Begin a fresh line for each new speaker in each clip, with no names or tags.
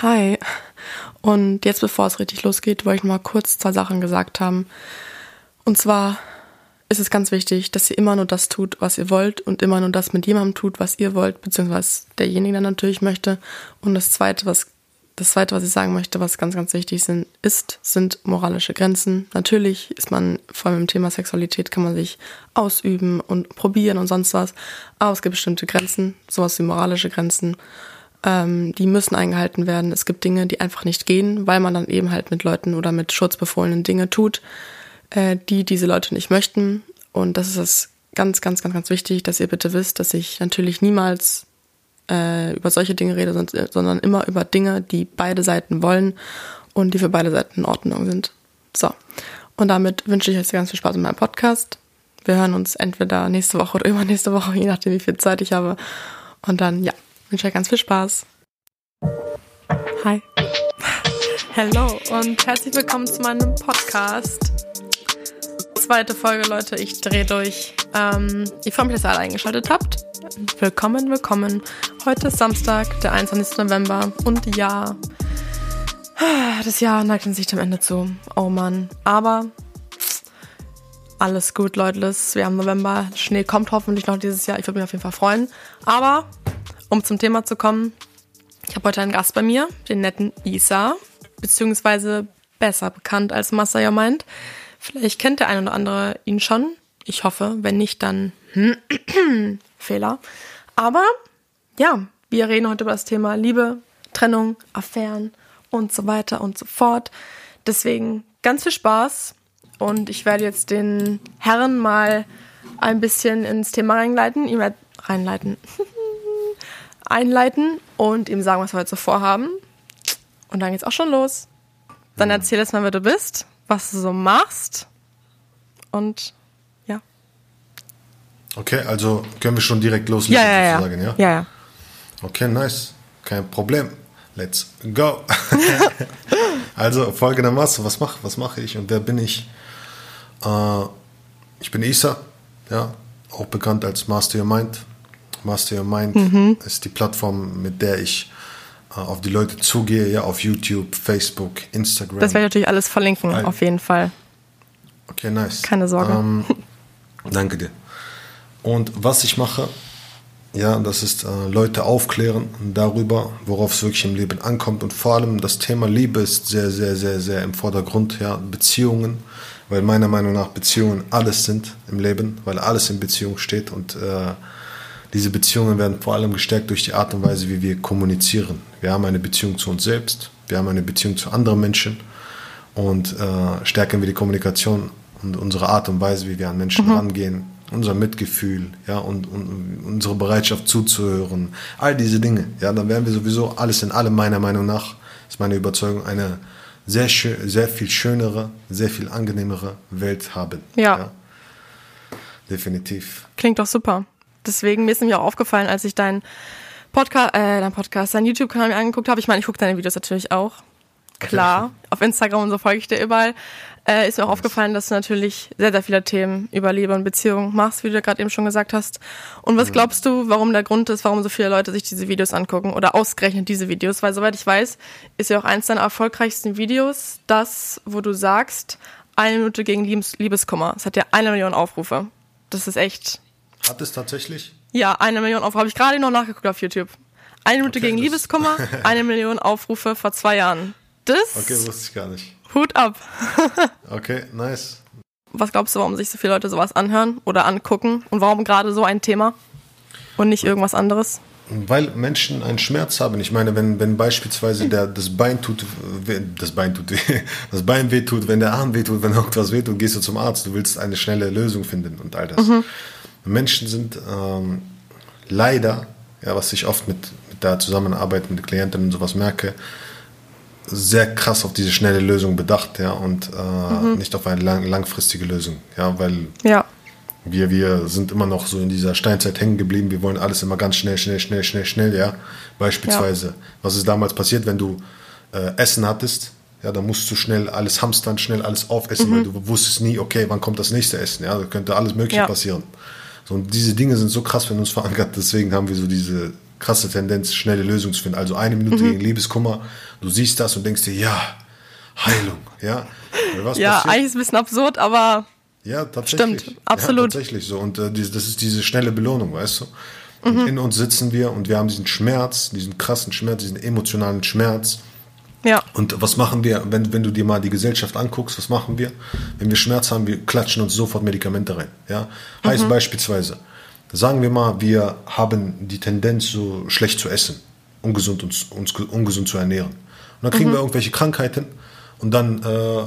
Hi. Und jetzt, bevor es richtig losgeht, wollte ich noch mal kurz zwei Sachen gesagt haben. Und zwar ist es ganz wichtig, dass ihr immer nur das tut, was ihr wollt und immer nur das mit jemandem tut, was ihr wollt, beziehungsweise derjenige dann natürlich möchte. Und das zweite, was das zweite, was ich sagen möchte, was ganz, ganz wichtig sind, ist, sind moralische Grenzen. Natürlich ist man, vor allem im Thema Sexualität, kann man sich ausüben und probieren und sonst was. Aber es gibt bestimmte Grenzen, sowas wie moralische Grenzen. Ähm, die müssen eingehalten werden. Es gibt Dinge, die einfach nicht gehen, weil man dann eben halt mit Leuten oder mit schutzbefohlenen Dinge tut, äh, die diese Leute nicht möchten. Und das ist es ganz, ganz, ganz, ganz wichtig, dass ihr bitte wisst, dass ich natürlich niemals äh, über solche Dinge rede, sondern immer über Dinge, die beide Seiten wollen und die für beide Seiten in Ordnung sind. So. Und damit wünsche ich euch ganz viel Spaß in meinem Podcast. Wir hören uns entweder nächste Woche oder übernächste Woche, je nachdem, wie viel Zeit ich habe. Und dann, ja, wünsche euch ganz viel Spaß. Hi. Hello und herzlich willkommen zu meinem Podcast. Zweite Folge, Leute. Ich drehe durch. Ähm, ich freue mich, dass ihr alle eingeschaltet habt. Willkommen, willkommen. Heute ist Samstag, der 21. November. Und ja, das Jahr neigt sich dem Ende zu. Oh Mann. Aber alles gut, Leute. Wir haben November. Schnee kommt hoffentlich noch dieses Jahr. Ich würde mich auf jeden Fall freuen. Aber, um zum Thema zu kommen, ich habe heute einen Gast bei mir, den netten Isa, beziehungsweise besser bekannt als Masaya meint. Vielleicht kennt der eine oder andere ihn schon. Ich hoffe, wenn nicht, dann Fehler. Aber ja, wir reden heute über das Thema Liebe, Trennung, Affären und so weiter und so fort. Deswegen ganz viel Spaß und ich werde jetzt den Herren mal ein bisschen ins Thema reinleiten, ihm reinleiten, einleiten und ihm sagen, was wir heute so vorhaben. Und dann geht's auch schon los. Dann erzähl jetzt mal, wer du bist, was du so machst und
Okay, also können wir schon direkt loslegen,
ja, ja, sozusagen, ja? Ja, ja.
Okay, nice. Kein Problem. Let's go. also folgendermaßen, was mache was mache ich und wer bin ich? Äh, ich bin Isa, ja, auch bekannt als Master Master Your Mind mhm. ist die Plattform, mit der ich äh, auf die Leute zugehe, ja, auf YouTube, Facebook, Instagram.
Das werde ich natürlich alles verlinken, Ein, auf jeden Fall.
Okay, nice.
Keine Sorge. Ähm,
danke dir. Und was ich mache, ja, das ist äh, Leute aufklären darüber, worauf es wirklich im Leben ankommt. Und vor allem das Thema Liebe ist sehr, sehr, sehr, sehr im Vordergrund. Ja, Beziehungen, weil meiner Meinung nach Beziehungen alles sind im Leben, weil alles in Beziehung steht. Und äh, diese Beziehungen werden vor allem gestärkt durch die Art und Weise, wie wir kommunizieren. Wir haben eine Beziehung zu uns selbst, wir haben eine Beziehung zu anderen Menschen und äh, stärken wir die Kommunikation und unsere Art und Weise, wie wir an Menschen mhm. rangehen, unser Mitgefühl, ja, und, und, unsere Bereitschaft zuzuhören, all diese Dinge, ja, dann werden wir sowieso alles in allem meiner Meinung nach, ist meine Überzeugung, eine sehr schön, sehr viel schönere, sehr viel angenehmere Welt haben.
Ja. ja.
Definitiv.
Klingt doch super. Deswegen mir ist nämlich auch aufgefallen, als ich deinen Podcast, äh, dein Podcast, dein YouTube-Kanal mir angeguckt habe. Ich meine, ich gucke deine Videos natürlich auch. Klar, auf Instagram und so folge ich dir überall. Äh, ist mir auch aufgefallen, dass du natürlich sehr, sehr viele Themen über Liebe und Beziehung machst, wie du gerade eben schon gesagt hast. Und was mhm. glaubst du, warum der Grund ist, warum so viele Leute sich diese Videos angucken oder ausgerechnet diese Videos? Weil soweit ich weiß, ist ja auch eins deiner erfolgreichsten Videos das, wo du sagst, eine Minute gegen Liebes Liebeskummer. Es hat ja eine Million Aufrufe. Das ist echt.
Hat es tatsächlich?
Ja, eine Million Aufrufe. Habe ich gerade noch nachgeguckt auf YouTube. Eine Minute okay, gegen Liebeskummer, eine Million Aufrufe vor zwei Jahren. Das
okay, wusste ich gar nicht.
Hut ab.
okay, nice.
Was glaubst du, warum sich so viele Leute sowas anhören oder angucken? Und warum gerade so ein Thema und nicht irgendwas anderes?
Weil Menschen einen Schmerz haben. Ich meine, wenn, wenn beispielsweise der, das Bein tut, das Bein tut weh, das Bein weh tut, wenn der Arm weh tut, wenn irgendwas weh tut, gehst du zum Arzt. Du willst eine schnelle Lösung finden und all das. Mhm. Menschen sind ähm, leider, ja, was ich oft mit, mit der Zusammenarbeit mit Klienten und sowas merke, sehr krass auf diese schnelle Lösung bedacht, ja, und äh, mhm. nicht auf eine lang, langfristige Lösung, ja, weil
ja.
wir, wir sind immer noch so in dieser Steinzeit hängen geblieben, wir wollen alles immer ganz schnell, schnell, schnell, schnell, schnell, ja. Beispielsweise, ja. was ist damals passiert, wenn du äh, Essen hattest, ja, dann musst du schnell alles hamstern, schnell alles aufessen, mhm. weil du wusstest nie, okay, wann kommt das nächste Essen, ja, da könnte alles Mögliche ja. passieren. So, und diese Dinge sind so krass für uns verankert, deswegen haben wir so diese krasse Tendenz, schnelle Lösungen zu finden. Also eine Minute mhm. gegen Liebeskummer, du siehst das und denkst dir, ja, Heilung, ja.
Was ja, passiert? eigentlich ist es ein bisschen absurd, aber
ja, tatsächlich.
Stimmt, absolut.
Ja, tatsächlich so. Und äh, die, das ist diese schnelle Belohnung, weißt du? Mhm. in uns sitzen wir und wir haben diesen Schmerz, diesen krassen Schmerz, diesen emotionalen Schmerz.
Ja.
Und was machen wir, wenn, wenn du dir mal die Gesellschaft anguckst, was machen wir? Wenn wir Schmerz haben, wir klatschen uns sofort Medikamente rein. Ja? Heißt mhm. beispielsweise, sagen wir mal, wir haben die Tendenz, so schlecht zu essen, ungesund uns, uns ungesund zu ernähren. Und dann kriegen mhm. wir irgendwelche Krankheiten und dann äh,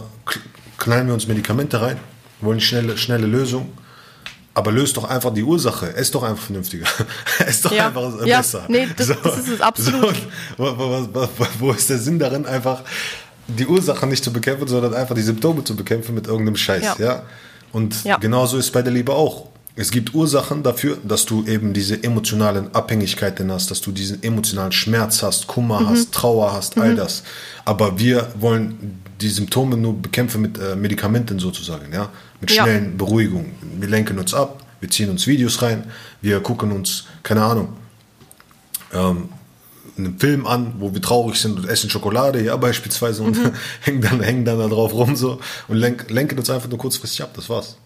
knallen wir uns Medikamente rein, wollen schnelle, schnelle Lösung. Aber löst doch einfach die Ursache. Ess doch einfach vernünftiger. Ess doch ja. einfach ja. besser.
Nee, das, so, das ist es absolut.
So, wo, wo, wo, ist der Sinn darin, einfach die Ursache nicht zu bekämpfen, sondern einfach die Symptome zu bekämpfen mit irgendeinem Scheiß, ja? ja? Und ja. genauso ist es bei der Liebe auch. Es gibt Ursachen dafür, dass du eben diese emotionalen Abhängigkeiten hast, dass du diesen emotionalen Schmerz hast, Kummer mhm. hast, Trauer hast, all mhm. das. Aber wir wollen die Symptome nur bekämpfen mit äh, Medikamenten sozusagen, ja, mit schnellen ja. Beruhigungen. Wir lenken uns ab, wir ziehen uns Videos rein, wir gucken uns, keine Ahnung, ähm, einen Film an, wo wir traurig sind und essen Schokolade, ja, beispielsweise, und mhm. hängen, dann, hängen dann da drauf rum so und lenk, lenken uns einfach nur kurzfristig ab, das war's.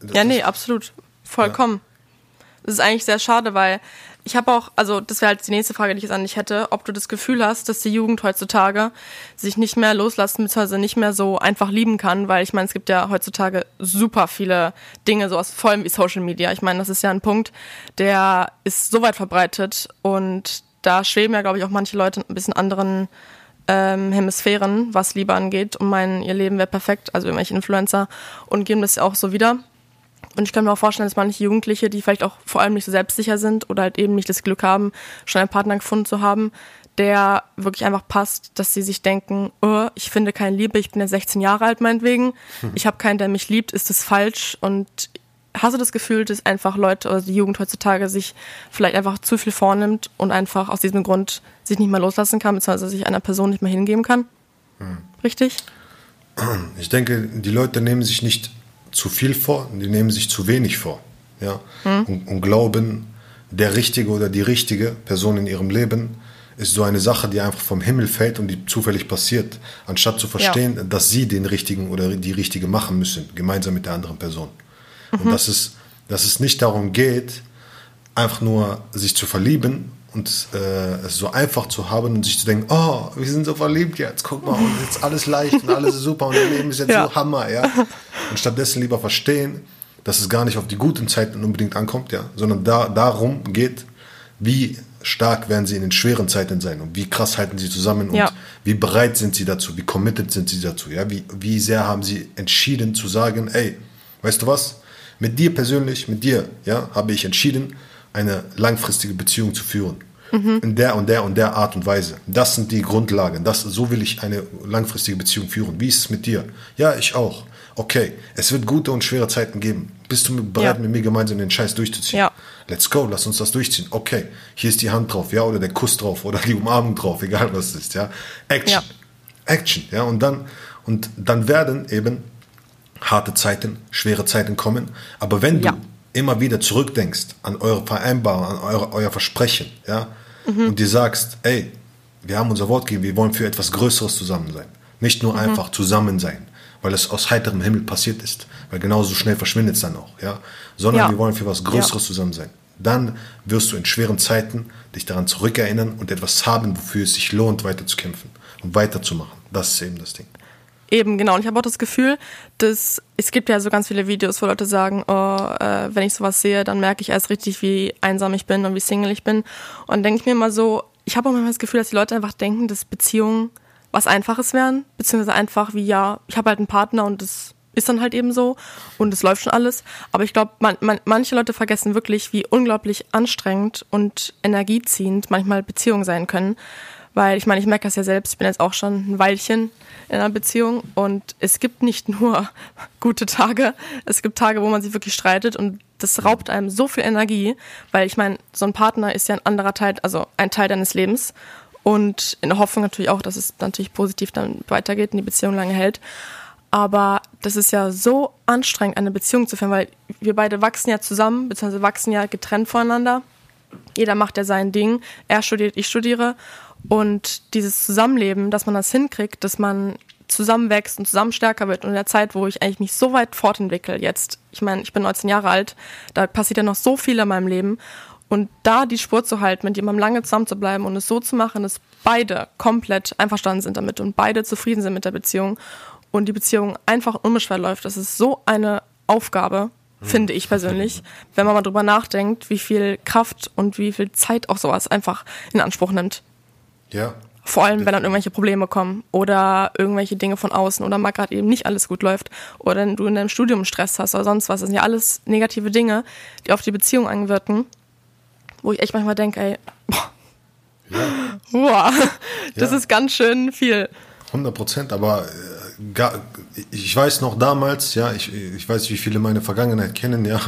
Das ja, nee, absolut. Vollkommen. Ja. Das ist eigentlich sehr schade, weil ich habe auch, also das wäre halt die nächste Frage, die ich jetzt an dich hätte, ob du das Gefühl hast, dass die Jugend heutzutage sich nicht mehr loslassen bzw. nicht mehr so einfach lieben kann, weil ich meine, es gibt ja heutzutage super viele Dinge, so aus vor allem wie Social Media. Ich meine, das ist ja ein Punkt, der ist so weit verbreitet und da schweben ja, glaube ich, auch manche Leute ein bisschen anderen ähm, Hemisphären, was Liebe angeht und meinen, ihr Leben wäre perfekt, also irgendwelche Influencer und geben das ja auch so wieder. Und ich kann mir auch vorstellen, dass manche Jugendliche, die vielleicht auch vor allem nicht so selbstsicher sind oder halt eben nicht das Glück haben, schon einen Partner gefunden zu haben, der wirklich einfach passt, dass sie sich denken, oh, ich finde keine Liebe, ich bin ja 16 Jahre alt meinetwegen, hm. ich habe keinen, der mich liebt, ist das falsch? Und hast du das Gefühl, dass einfach Leute oder die Jugend heutzutage sich vielleicht einfach zu viel vornimmt und einfach aus diesem Grund sich nicht mehr loslassen kann, beziehungsweise sich einer Person nicht mehr hingeben kann? Hm. Richtig?
Ich denke, die Leute nehmen sich nicht zu viel vor, die nehmen sich zu wenig vor. Ja? Mhm. Und, und, glauben, der richtige oder die richtige Person in ihrem Leben ist so eine Sache, die einfach vom Himmel fällt und die zufällig passiert, anstatt zu verstehen, ja. dass sie den richtigen oder die richtige machen müssen, gemeinsam mit der anderen Person. Mhm. Und dass es, dass es nicht darum geht, einfach nur sich zu verlieben und äh, es so einfach zu haben und sich zu denken, oh, wir sind so verliebt jetzt, guck mal, und jetzt alles leicht und alles ist super und das Leben ist jetzt ja. so Hammer, ja. Und stattdessen lieber verstehen, dass es gar nicht auf die guten Zeiten unbedingt ankommt, ja, sondern da, darum geht, wie stark werden sie in den schweren Zeiten sein und wie krass halten sie zusammen und ja. wie bereit sind sie dazu, wie committed sind sie dazu, ja, wie, wie sehr haben sie entschieden zu sagen, ey, weißt du was, mit dir persönlich, mit dir, ja, habe ich entschieden, eine langfristige Beziehung zu führen. Mhm. In der und der und der Art und Weise. Das sind die Grundlagen. Das, so will ich eine langfristige Beziehung führen. Wie ist es mit dir? Ja, ich auch. Okay, es wird gute und schwere Zeiten geben. Bist du bereit, ja. mit mir gemeinsam den Scheiß durchzuziehen? Ja. Let's go, lass uns das durchziehen. Okay, hier ist die Hand drauf, ja, oder der Kuss drauf, oder die Umarmung drauf, egal was es ist, ja. Action. Ja. Action, ja, und dann, und dann werden eben harte Zeiten, schwere Zeiten kommen. Aber wenn du immer wieder zurückdenkst an eure Vereinbarung, an eure, euer Versprechen, ja, mhm. und dir sagst, ey, wir haben unser Wort gegeben, wir wollen für etwas Größeres zusammen sein. Nicht nur mhm. einfach zusammen sein, weil es aus heiterem Himmel passiert ist, weil genauso schnell verschwindet es dann auch, ja, sondern ja. wir wollen für etwas Größeres ja. zusammen sein. Dann wirst du in schweren Zeiten dich daran zurückerinnern und etwas haben, wofür es sich lohnt, weiterzukämpfen und weiterzumachen. Das ist eben das Ding.
Eben, genau. Und ich habe auch das Gefühl, dass es gibt ja so ganz viele Videos, wo Leute sagen, oh, äh, wenn ich sowas sehe, dann merke ich erst richtig, wie einsam ich bin und wie single ich bin. Und denke ich mir immer so, ich habe auch manchmal das Gefühl, dass die Leute einfach denken, dass Beziehungen was Einfaches wären, beziehungsweise einfach wie, ja, ich habe halt einen Partner und das ist dann halt eben so und es läuft schon alles. Aber ich glaube, man, man, manche Leute vergessen wirklich, wie unglaublich anstrengend und energieziehend manchmal Beziehungen sein können. Weil ich meine, ich merke das ja selbst, ich bin jetzt auch schon ein Weilchen in einer Beziehung und es gibt nicht nur gute Tage, es gibt Tage, wo man sich wirklich streitet und das raubt einem so viel Energie, weil ich meine, so ein Partner ist ja ein anderer Teil, also ein Teil deines Lebens und in der Hoffnung natürlich auch, dass es natürlich positiv dann weitergeht und die Beziehung lange hält. Aber das ist ja so anstrengend, eine Beziehung zu führen, weil wir beide wachsen ja zusammen, beziehungsweise wachsen ja getrennt voneinander. Jeder macht ja sein Ding. Er studiert, ich studiere. Und dieses Zusammenleben, dass man das hinkriegt, dass man zusammenwächst und zusammen stärker wird. Und in der Zeit, wo ich eigentlich mich so weit fortentwickle, jetzt, ich meine, ich bin 19 Jahre alt, da passiert ja noch so viel in meinem Leben. Und da die Spur zu halten, mit jemandem lange zusammen zu bleiben und es so zu machen, dass beide komplett einverstanden sind damit und beide zufrieden sind mit der Beziehung und die Beziehung einfach unbeschwert läuft, das ist so eine Aufgabe, finde ich persönlich, wenn man mal drüber nachdenkt, wie viel Kraft und wie viel Zeit auch sowas einfach in Anspruch nimmt.
Ja.
Vor allem, wenn dann irgendwelche Probleme kommen oder irgendwelche Dinge von außen oder mal gerade eben nicht alles gut läuft oder du in deinem Studium Stress hast oder sonst was. Das sind ja alles negative Dinge, die auf die Beziehung einwirken, wo ich echt manchmal denke, ey, boah,
Ja.
wow, das
Ja.
ist ganz schön viel.
100 Prozent, aber äh, ich weiß noch damals, ja, ich, ich weiß, wie viele meine Vergangenheit kennen, ja,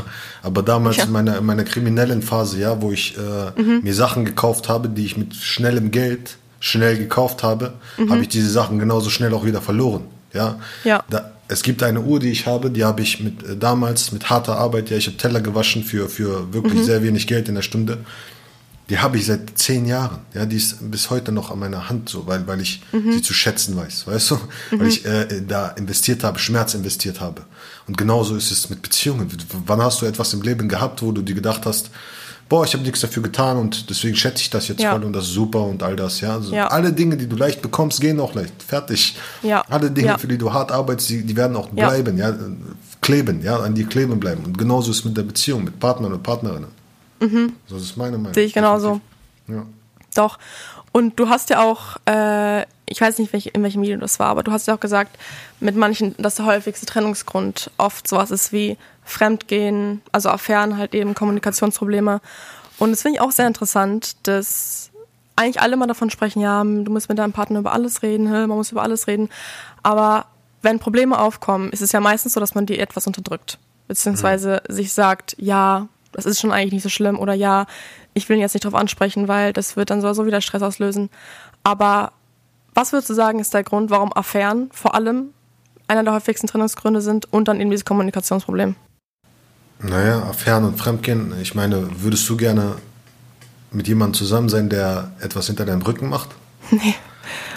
aber damals
Ja.
in, meiner, in meiner kriminellen Phase, ja, wo ich äh,
Mhm.
mir Sachen gekauft habe, die ich mit schnellem Geld schnell gekauft habe, habe ich diese Sachen genauso schnell auch wieder verloren, ja.
Mhm. Ja.
Da, es gibt eine Uhr, die ich habe, die habe ich mit äh, damals mit harter Arbeit, ja, ich habe Teller gewaschen für, für wirklich
Mhm.
sehr wenig Geld in der Stunde. Die habe ich seit zehn Jahren. Ja, die ist bis heute noch an meiner Hand so, weil, weil ich
Mhm.
sie zu schätzen weiß, weißt du? Weil ich äh, da investiert habe, Schmerz investiert habe. Und genauso ist es mit Beziehungen. Wann hast du etwas im Leben gehabt, wo du dir gedacht hast, boah, ich habe nichts dafür getan und deswegen schätze ich das jetzt
Ja.
voll und das ist super und all das, ja. Also
Ja.
Alle Dinge, die du leicht bekommst, gehen auch leicht. Fertig.
Ja.
Alle Dinge, für die du hart arbeitest, die, die werden auch bleiben, ja. Kleben, ja, an dir kleben bleiben. Und genauso ist es mit der Beziehung, mit Partnern und Partnerinnen. So ist meine Meinung.
Mhm. Sehe ich genauso.
Ja.
Doch. Und du hast ja auch, äh, ich weiß nicht, welche, in welchem Video das war, aber du hast ja auch gesagt, mit manchen, dass der häufigste Trennungsgrund oft sowas ist wie Fremdgehen, also Affären, halt eben Kommunikationsprobleme. Und das finde ich auch sehr interessant, dass eigentlich alle mal davon sprechen, ja, du musst mit deinem Partner über alles reden, man muss über alles reden. Aber wenn Probleme aufkommen, ist es ja meistens so, dass man die etwas unterdrückt. Beziehungsweise sich sagt, ja, das ist schon eigentlich nicht so schlimm oder ja, ich will ihn jetzt nicht drauf ansprechen, weil das wird dann sowieso wieder Stress auslösen. Aber was würdest du sagen, ist der Grund, warum Affären vor allem einer der häufigsten Trennungsgründe sind und dann eben dieses Kommunikationsproblem?
Naja, Affären und Fremdgehen. Ich meine, würdest du gerne mit jemandem zusammen sein, der etwas hinter deinem Rücken macht?
Nee,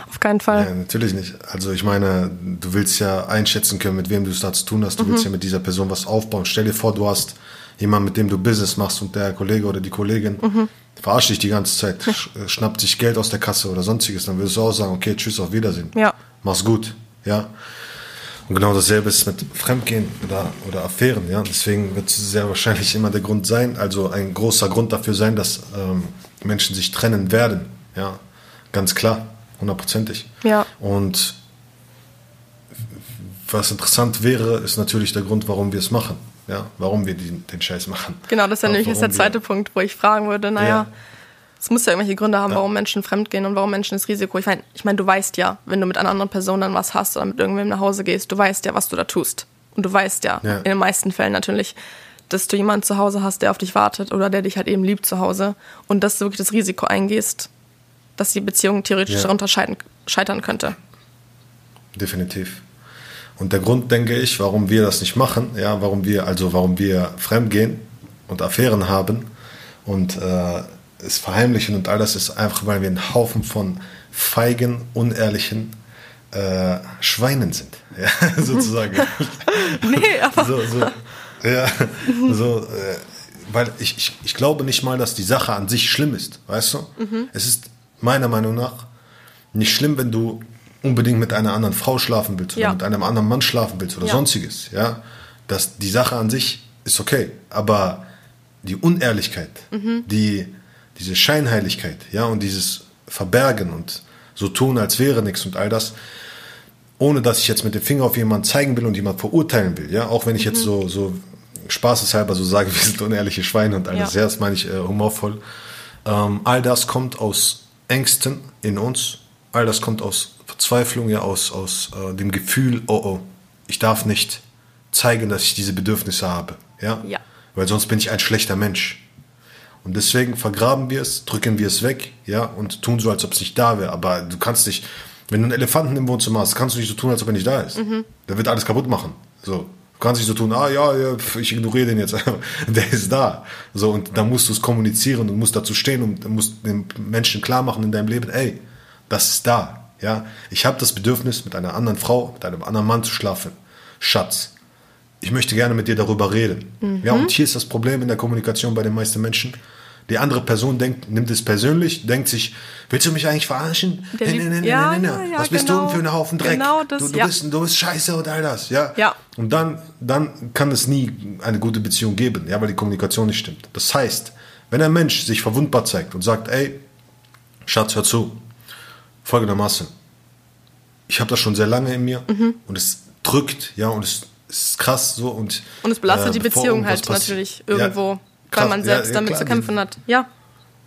auf keinen Fall.
Ja, natürlich nicht. Also ich meine, du willst ja einschätzen können, mit wem du es da zu tun hast. Du willst ja mit dieser Person was aufbauen. Stell dir vor, du hast jemanden, mit dem du Business machst und der Kollege oder die Kollegin verarscht dich die ganze Zeit, sch äh, schnappt sich Geld aus der Kasse oder sonstiges. Dann würdest du auch sagen, okay, tschüss, auf Wiedersehen.
Ja.
Mach's gut. Ja. Und genau dasselbe ist mit Fremdgehen oder, oder Affären. Ja? Deswegen wird es sehr wahrscheinlich immer der Grund sein, also ein großer Grund dafür sein, dass ähm, Menschen sich trennen werden. Ja? Ganz klar, hundertprozentig.
Ja.
Und was interessant wäre, ist natürlich der Grund, warum wir es machen. Ja? Warum wir die, den Scheiß machen.
Genau, das ist ja nämlich jetzt der zweite Punkt, wo ich fragen würde, naja,
Ja.
es muss ja irgendwelche Gründe haben,
Ja.
warum Menschen fremdgehen und warum Menschen das Risiko. Ich meine, ich mein, du weißt ja, wenn du mit einer anderen Person dann was hast oder mit irgendwem nach Hause gehst, du weißt ja, was du da tust. Und du weißt ja,
Ja.
in den meisten Fällen natürlich, dass du jemanden zu Hause hast, der auf dich wartet oder der dich halt eben liebt zu Hause und dass du wirklich das Risiko eingehst, dass die Beziehung theoretisch
Ja.
darunter scheitern, scheitern könnte.
Definitiv. Und der Grund, denke ich, warum wir das nicht machen, ja, warum wir, also warum wir fremdgehen und Affären haben und äh, es verheimlichen und all das ist einfach, weil wir ein Haufen von feigen, unehrlichen äh, Schweinen sind, ja, sozusagen.
Nee, aber
so, so, ja, so, äh, weil ich, ich, ich glaube nicht mal, dass die Sache an sich schlimm ist, weißt du? Es ist meiner Meinung nach nicht schlimm, wenn du unbedingt mit einer anderen Frau schlafen willst oder
Ja.
mit einem anderen Mann schlafen willst oder
Ja.
sonstiges, ja. Das, die Sache an sich ist okay, aber die Unehrlichkeit, die, diese Scheinheiligkeit, ja, und dieses Verbergen und so tun, als wäre nichts und all das, ohne dass ich jetzt mit dem Finger auf jemanden zeigen will und jemanden verurteilen will, ja, auch wenn ich jetzt so, so spaßeshalber so sage, wir sind unehrliche Schweine und all das,
Ja.
ja, das meine ich äh, humorvoll. Ähm, all das kommt aus Ängsten in uns, all das kommt aus Verzweiflung, ja, aus, aus äh, dem Gefühl, oh oh, ich darf nicht zeigen, dass ich diese Bedürfnisse habe, ja,
Ja.
weil sonst bin ich ein schlechter Mensch. Und deswegen vergraben wir es, drücken wir es weg, ja, und tun so, als ob es nicht da wäre. Aber du kannst nicht, wenn du einen Elefanten im Wohnzimmer hast, kannst du nicht so tun, als ob er nicht da ist. Der wird alles kaputt machen. So. Du kannst nicht so tun, ah ja, ja ich ignoriere den jetzt einfach. Der ist da. So, und dann musst du es kommunizieren und musst dazu stehen und musst den Menschen klar machen in deinem Leben, ey, das ist da. Ja, ich habe das Bedürfnis, mit einer anderen Frau, mit einem anderen Mann zu schlafen. Schatz, ich möchte gerne mit dir darüber reden. Mhm. Ja, und hier ist das Problem in der Kommunikation bei den meisten Menschen. Die andere Person denkt, nimmt es persönlich, denkt sich, willst du mich eigentlich verarschen? Der nee, nee, nee, ja, nee, nee, nee. Ja, Was bist genau, du denn für ein Haufen Dreck? Genau das, du, du, ja. bist, du bist scheiße und all das. Ja?
ja.
Und dann, dann kann es nie eine gute Beziehung geben, ja, weil die Kommunikation nicht stimmt. Das heißt, wenn ein Mensch sich verwundbar zeigt und sagt, ey, Schatz, hör zu, folgendermaßen, ich habe das schon sehr lange in mir mhm. und es drückt, ja, und es, es ist krass so und
und es belastet äh, die Beziehung halt natürlich irgendwo. Ja, weil man selbst ja, damit klar, zu kämpfen hat. Ja.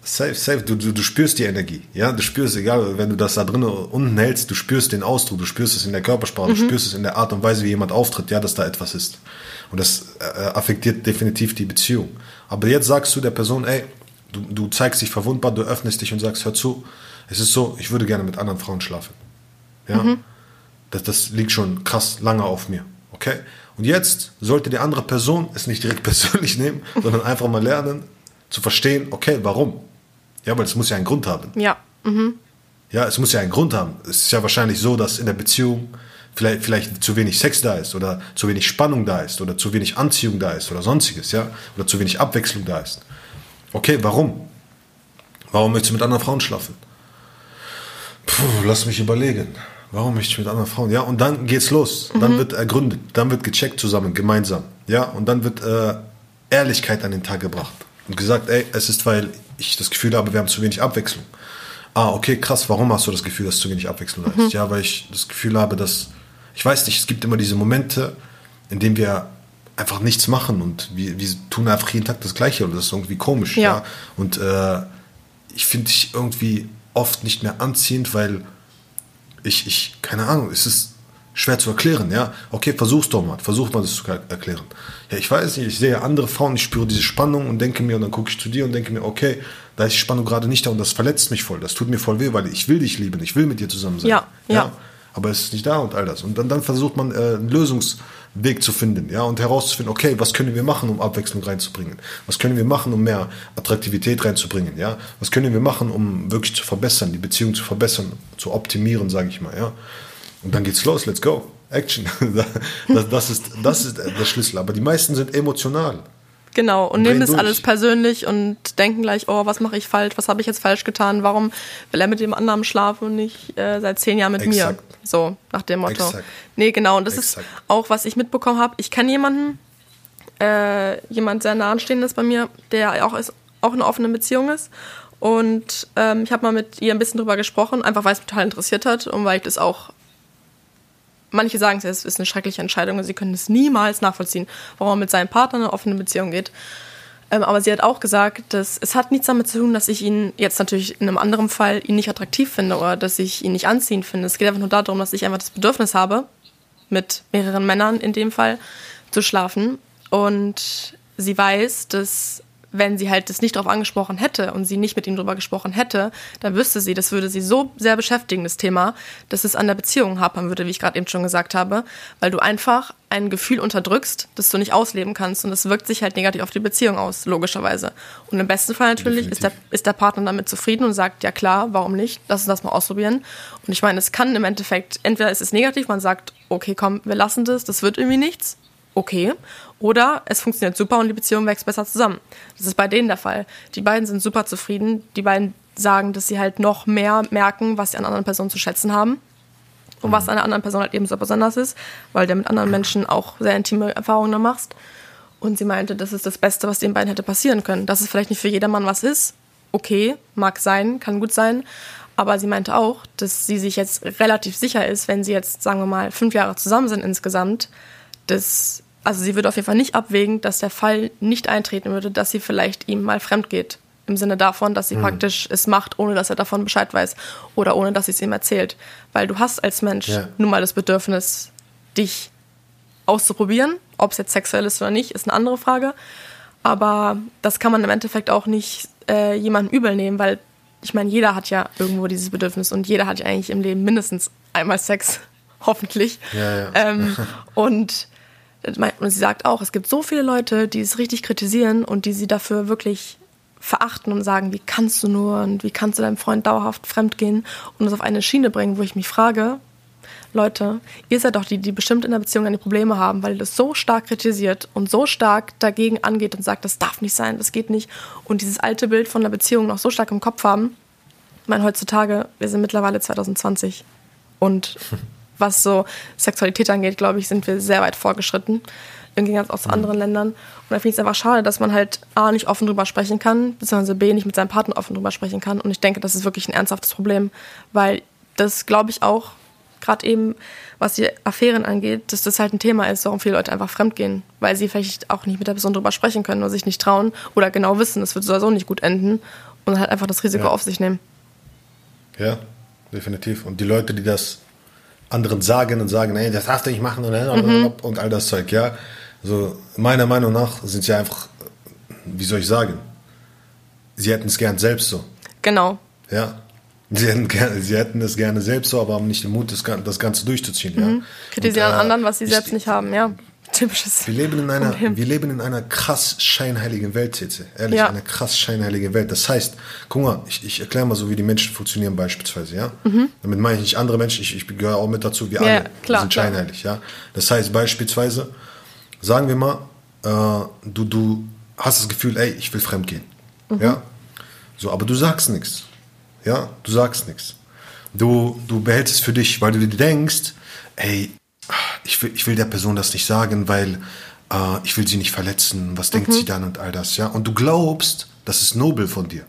Safe, safe. Du, du, du spürst die Energie. Ja, du spürst, egal, wenn du das da drinnen unten hältst, du spürst den Ausdruck, du spürst es in der Körpersprache, mhm. du spürst es in der Art und Weise, wie jemand auftritt, ja, dass da etwas ist. Und das äh, affektiert definitiv die Beziehung. Aber jetzt sagst du der Person, ey, du, du zeigst dich verwundbar, du öffnest dich und sagst, hör zu, es ist so, ich würde gerne mit anderen Frauen schlafen. Ja. Mhm. Das, das liegt schon krass lange auf mir. Okay? Und jetzt sollte die andere Person es nicht direkt persönlich nehmen, sondern einfach mal lernen zu verstehen, okay, warum? Ja, weil es muss ja einen Grund haben.
Ja. Mhm.
Ja, es muss ja einen Grund haben. Es ist ja wahrscheinlich so, dass in der Beziehung vielleicht, vielleicht zu wenig Sex da ist oder zu wenig Spannung da ist oder zu wenig Anziehung da ist oder sonstiges, ja, oder zu wenig Abwechslung da ist. Okay, warum? Warum möchtest du mit anderen Frauen schlafen? Puh, lass mich überlegen. Warum möchte ich mit anderen Frauen? Ja, und dann geht's los. Mhm. Dann wird ergründet, dann wird gecheckt zusammen, gemeinsam. Ja, und dann wird äh, Ehrlichkeit an den Tag gebracht. Und gesagt, ey, es ist, weil ich das Gefühl habe, wir haben zu wenig Abwechslung. Ah, okay, krass, warum hast du das Gefühl, dass zu wenig Abwechslung da ist? Mhm. Ja, weil ich das Gefühl habe, dass, ich weiß nicht, es gibt immer diese Momente, in denen wir einfach nichts machen und wir, wir tun einfach jeden Tag das Gleiche und das ist irgendwie komisch. Ja. ja? Und äh, ich finde dich irgendwie oft nicht mehr anziehend, weil ich, ich, keine Ahnung, es ist schwer zu erklären, ja. Okay, versuch's doch mal, versuch mal das zu erklären. Ja, ich weiß nicht, ich sehe andere Frauen, ich spüre diese Spannung und denke mir, und dann gucke ich zu dir und denke mir, okay, da ist die Spannung gerade nicht da und das verletzt mich voll, das tut mir voll weh, weil ich will dich lieben, ich will mit dir zusammen sein.
Ja, ja. ja.
Aber es ist nicht da und all das. Und dann, dann versucht man äh, einen Lösungsweg zu finden, ja, und herauszufinden, okay, was können wir machen, um Abwechslung reinzubringen? Was können wir machen, um mehr Attraktivität reinzubringen, ja? Was können wir machen, um wirklich zu verbessern, die Beziehung zu verbessern, zu optimieren, sage ich mal, ja? Und dann geht's los, let's go. Action. Das, das, ist, das ist der Schlüssel. Aber die meisten sind emotional.
Genau, und, nehmen das durch. alles persönlich und denken gleich, oh, was mache ich falsch, was habe ich jetzt falsch getan, warum will er mit dem anderen schlafen und nicht äh, seit zehn Jahren mit Exakt. mir? So, nach dem Motto. Exakt. Nee, genau, und das Exakt. ist auch, was ich mitbekommen habe. Ich kenne jemanden, äh, jemand sehr nah anstehendes bei mir, der auch, ist, auch in einer offenen Beziehung ist. Und ähm, ich habe mal mit ihr ein bisschen drüber gesprochen, einfach weil es mich total interessiert hat und weil ich das auch manche sagen, es ist eine schreckliche Entscheidung und sie können es niemals nachvollziehen, warum man mit seinem Partner eine offene Beziehung geht. Ähm, aber sie hat auch gesagt, dass es hat nichts damit zu tun, dass ich ihn jetzt natürlich in einem anderen Fall ihn nicht attraktiv finde oder dass ich ihn nicht anziehend finde. Es geht einfach nur darum, dass ich einfach das Bedürfnis habe, mit mehreren Männern in dem Fall zu schlafen. Und sie weiß, dass wenn sie halt das nicht darauf angesprochen hätte und sie nicht mit ihm darüber gesprochen hätte, dann wüsste sie, das würde sie so sehr beschäftigen, das Thema, dass es an der Beziehung hapern würde, wie ich gerade eben schon gesagt habe, weil du einfach ein Gefühl unterdrückst, das du nicht ausleben kannst und das wirkt sich halt negativ auf die Beziehung aus, logischerweise. Und im besten Fall natürlich ist der, ist der Partner damit zufrieden und sagt, ja klar, warum nicht, lass uns das mal ausprobieren. Und ich meine, es kann im Endeffekt, entweder ist es negativ, man sagt, okay, komm, wir lassen das, das wird irgendwie nichts, okay. Oder es funktioniert super und die Beziehung wächst besser zusammen. Das ist bei denen der Fall. Die beiden sind super zufrieden. Die beiden sagen, dass sie halt noch mehr merken, was sie an anderen Personen zu schätzen haben. Und was mhm. an einer anderen Person halt eben so besonders ist, weil du mit anderen Menschen auch sehr intime Erfahrungen da machst. Und sie meinte, das ist das Beste, was den beiden hätte passieren können. Dass es vielleicht nicht für jedermann was ist. Okay, mag sein, kann gut sein. Aber sie meinte auch, dass sie sich jetzt relativ sicher ist, wenn sie jetzt, sagen wir mal, fünf Jahre zusammen sind insgesamt, dass also sie würde auf jeden Fall nicht abwägen, dass der Fall nicht eintreten würde, dass sie vielleicht ihm mal fremd geht. Im Sinne davon, dass sie mhm. praktisch es macht, ohne dass er davon Bescheid weiß oder ohne dass sie es ihm erzählt. Weil du hast als Mensch ja. nun mal das Bedürfnis, dich auszuprobieren. Ob es jetzt sexuell ist oder nicht, ist eine andere Frage. Aber das kann man im Endeffekt auch nicht äh, jemandem übel nehmen, weil ich meine, jeder hat ja irgendwo dieses Bedürfnis und jeder hat ja eigentlich im Leben mindestens einmal Sex, hoffentlich.
Ja, ja.
Ähm, und und sie sagt auch, es gibt so viele Leute, die es richtig kritisieren und die sie dafür wirklich verachten und sagen, wie kannst du nur und wie kannst du deinem Freund dauerhaft fremdgehen und das auf eine Schiene bringen, wo ich mich frage, Leute, ihr seid doch die, die bestimmt in der Beziehung eine Probleme haben, weil ihr das so stark kritisiert und so stark dagegen angeht und sagt, das darf nicht sein, das geht nicht und dieses alte Bild von der Beziehung noch so stark im Kopf haben. Ich meine, heutzutage, wir sind mittlerweile 2020 und was so Sexualität angeht, glaube ich, sind wir sehr weit vorgeschritten. Im Gegensatz auch zu anderen Ländern. Und da finde ich es einfach schade, dass man halt A, nicht offen drüber sprechen kann, beziehungsweise B, nicht mit seinem Partner offen drüber sprechen kann. Und ich denke, das ist wirklich ein ernsthaftes Problem, weil das, glaube ich, auch, gerade eben, was die Affären angeht, dass das halt ein Thema ist, warum viele Leute einfach fremdgehen, weil sie vielleicht auch nicht mit der Person drüber sprechen können oder sich nicht trauen oder genau wissen, es wird sowieso nicht gut enden und halt einfach das Risiko ja. auf sich nehmen.
Ja, definitiv. Und die Leute, die das anderen sagen und sagen, nee, das darfst du nicht machen und, mhm. und all das Zeug, ja. Also meiner Meinung nach sind sie einfach, wie soll ich sagen, sie hätten es gern selbst so.
Genau.
Ja. Sie hätten, gerne, sie hätten es gerne selbst so, aber haben nicht den Mut, das, das Ganze durchzuziehen. Mhm. Ja.
Kritisieren und, äh, anderen, was sie selbst nicht haben, ja. Typisches.
Wir leben in einer, Problem. wir leben in einer krass scheinheiligen Welt, Tete. Ehrlich, ja. eine krass scheinheilige Welt. Das heißt, guck mal, ich, ich erkläre mal so, wie die Menschen funktionieren beispielsweise, ja. Mhm. Damit meine ich nicht andere Menschen, ich, ich gehöre auch mit dazu, wir ja, alle klar, sind scheinheilig, klar. ja. Das heißt beispielsweise, sagen wir mal, äh, du, du hast das Gefühl, ey, ich will fremdgehen, mhm. ja. So, aber du sagst nichts, ja. Du sagst nichts. Du, du behältst es für dich, weil du dir denkst, ey, ich will, ich will der Person das nicht sagen, weil äh, ich will sie nicht verletzen. Was denkt mhm. sie dann und all das, ja? Und du glaubst, das ist nobel von dir.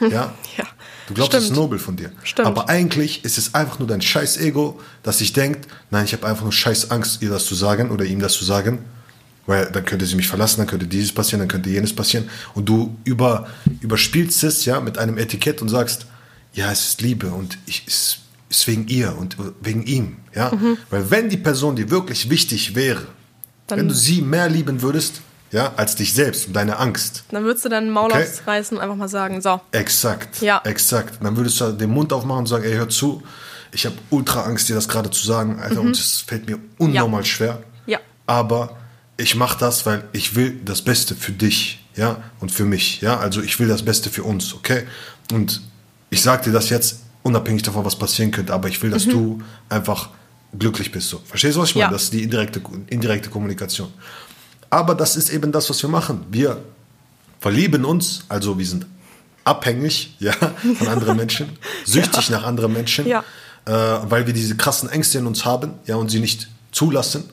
Ja? ja. Du glaubst, Stimmt. das ist nobel von dir. Stimmt. Aber eigentlich ist es einfach nur dein scheiß Ego, das sich denkt, nein, ich habe einfach nur scheiß Angst, ihr das zu sagen oder ihm das zu sagen. Weil dann könnte sie mich verlassen, dann könnte dieses passieren, dann könnte jenes passieren. Und du über, überspielst es ja mit einem Etikett und sagst, ja, es ist Liebe und ich, es ist wegen ihr und wegen ihm. Ja? Mhm. Weil wenn die Person dir wirklich wichtig wäre, dann wenn du sie mehr lieben würdest, ja, als dich selbst und deine Angst.
Dann würdest du deinen Maul okay? aufreißen und einfach mal sagen, so.
Exakt. Ja. Exakt. Dann würdest du den Mund aufmachen und sagen, ey, hör zu, ich habe ultra Angst, dir das gerade zu sagen, Alter, mhm. und es fällt mir unnormal ja. schwer. Ja. Aber ich mache das, weil ich will das Beste für dich, ja, und für mich, ja. Also ich will das Beste für uns, okay? Und ich sage dir das jetzt unabhängig davon, was passieren könnte, aber ich will, dass mhm. du einfach glücklich bist. So. Verstehst du, was ich meine? Das ist die indirekte, indirekte Kommunikation. Aber das ist eben das, was wir machen. Wir verlieben uns, also wir sind abhängig ja, von anderen Menschen, süchtig ja. nach anderen Menschen, ja. äh, weil wir diese krassen Ängste in uns haben ja, und sie nicht zulassen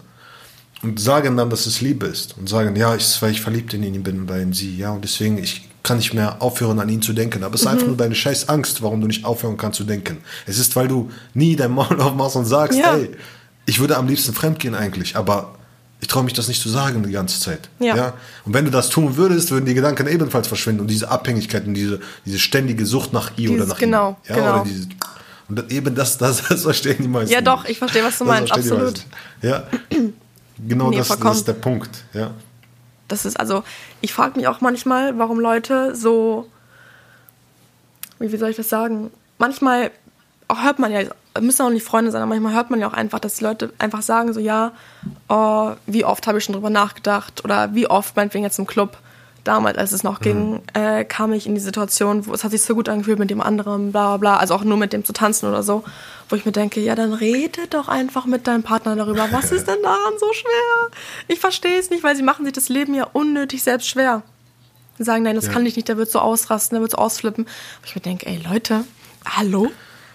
und sagen dann, dass es Liebe ist und sagen, ja, ich, weil ich verliebt in ihn bin, bei in sie, ja, und deswegen, ich kann nicht mehr aufhören, an ihn zu denken. Aber es ist mhm. einfach nur deine scheiß Angst, warum du nicht aufhören kannst zu denken. Es ist, weil du nie dein Maul aufmachst und sagst, ja. ey, ich würde am liebsten fremdgehen eigentlich, aber ich traue mich das nicht zu sagen die ganze Zeit. Ja. ja. Und wenn du das tun würdest, würden die Gedanken ebenfalls verschwinden und diese Abhängigkeit und diese, diese ständige Sucht nach ihr Dieses, oder nach
genau,
ihm. Ja,
genau.
Oder diese, und eben das, das, das verstehen die meisten.
Ja, doch, ich verstehe, was du meinst, absolut.
Ja, genau nee, das, das ist der Punkt. Ja.
Das ist also, ich frage mich auch manchmal, warum Leute so, wie soll ich das sagen? Manchmal auch hört man ja, müssen auch nicht Freunde sein, aber manchmal hört man ja auch einfach, dass die Leute einfach sagen so, ja, oh, wie oft habe ich schon drüber nachgedacht oder wie oft, meinetwegen jetzt im Club, damals, als es noch mhm. ging, äh, kam ich in die Situation, wo es hat sich so gut angefühlt mit dem anderen, bla bla bla, also auch nur mit dem zu tanzen oder so, wo ich mir denke, ja, dann rede doch einfach mit deinem Partner darüber. Was ist denn daran so schwer? Ich verstehe es nicht, weil sie machen sich das Leben ja unnötig selbst schwer. Sie sagen, nein, das ja. kann ich nicht, der wird so ausrasten, der wird so ausflippen. Wo ich mir denke, ey Leute, hallo?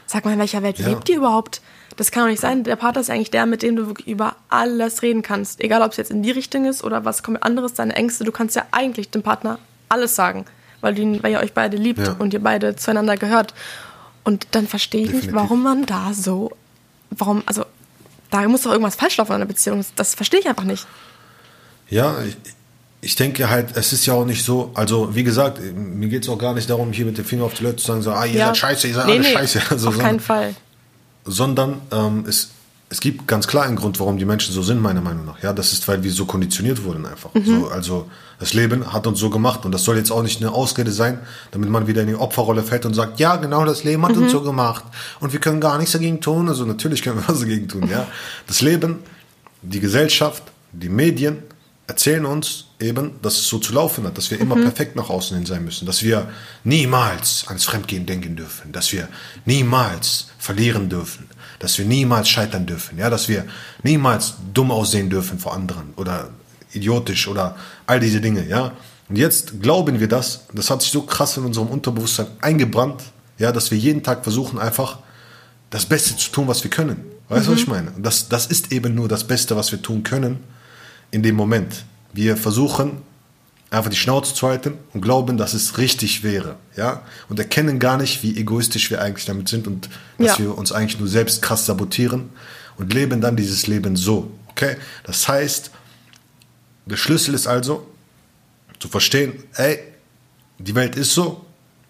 Sag mal, in welcher Welt ja. lebt ihr überhaupt? Das kann doch nicht sein. Der Partner ist eigentlich der, mit dem du wirklich über alles reden kannst. Egal, ob es jetzt in die Richtung ist oder was kommt anderes, deine Ängste. Du kannst ja eigentlich dem Partner alles sagen, weil, du, weil ihr euch beide liebt ja. und ihr beide zueinander gehört. Und dann verstehe ich Definitiv. nicht, warum man da so, warum, also da muss doch irgendwas falsch laufen in einer Beziehung. Das verstehe ich einfach nicht.
Ja, ich, ich denke halt, es ist ja auch nicht so, also wie gesagt, mir geht es auch gar nicht darum, hier mit dem Finger auf die Leute zu sagen, so, ah, ihr ja. seid scheiße, ihr seid nee, alle nee, scheiße. Also,
auf keinen Fall
sondern ähm, es, es gibt ganz klar einen Grund, warum die Menschen so sind, meiner Meinung nach. Ja, das ist, weil wir so konditioniert wurden einfach. Mhm. So, also das Leben hat uns so gemacht und das soll jetzt auch nicht eine Ausrede sein, damit man wieder in die Opferrolle fällt und sagt, ja, genau, das Leben hat mhm. uns so gemacht und wir können gar nichts dagegen tun. Also natürlich können wir was dagegen tun. Ja, das Leben, die Gesellschaft, Die Medien erzählen uns eben, dass es so zu laufen hat, dass wir immer perfekt nach außen hin sein müssen, dass wir niemals ans Fremdgehen denken dürfen, dass wir niemals verlieren dürfen, dass wir niemals scheitern dürfen, ja, dass wir niemals dumm aussehen dürfen vor anderen oder idiotisch oder all diese Dinge, ja. Und jetzt glauben wir das, das hat sich so krass in unserem Unterbewusstsein eingebrannt, ja, dass wir jeden Tag versuchen einfach das Beste zu tun, was wir können. Weißt du, was ich meine? Das, das ist eben nur das Beste, was wir tun können in dem Moment. Wir versuchen einfach die Schnauze zu halten und glauben, dass es richtig wäre, ja, und erkennen gar nicht, wie egoistisch wir eigentlich damit sind und dass
Ja.
wir uns eigentlich nur selbst krass sabotieren und leben dann dieses Leben so, okay? Das heißt, der Schlüssel ist also zu verstehen, ey, die Welt ist so,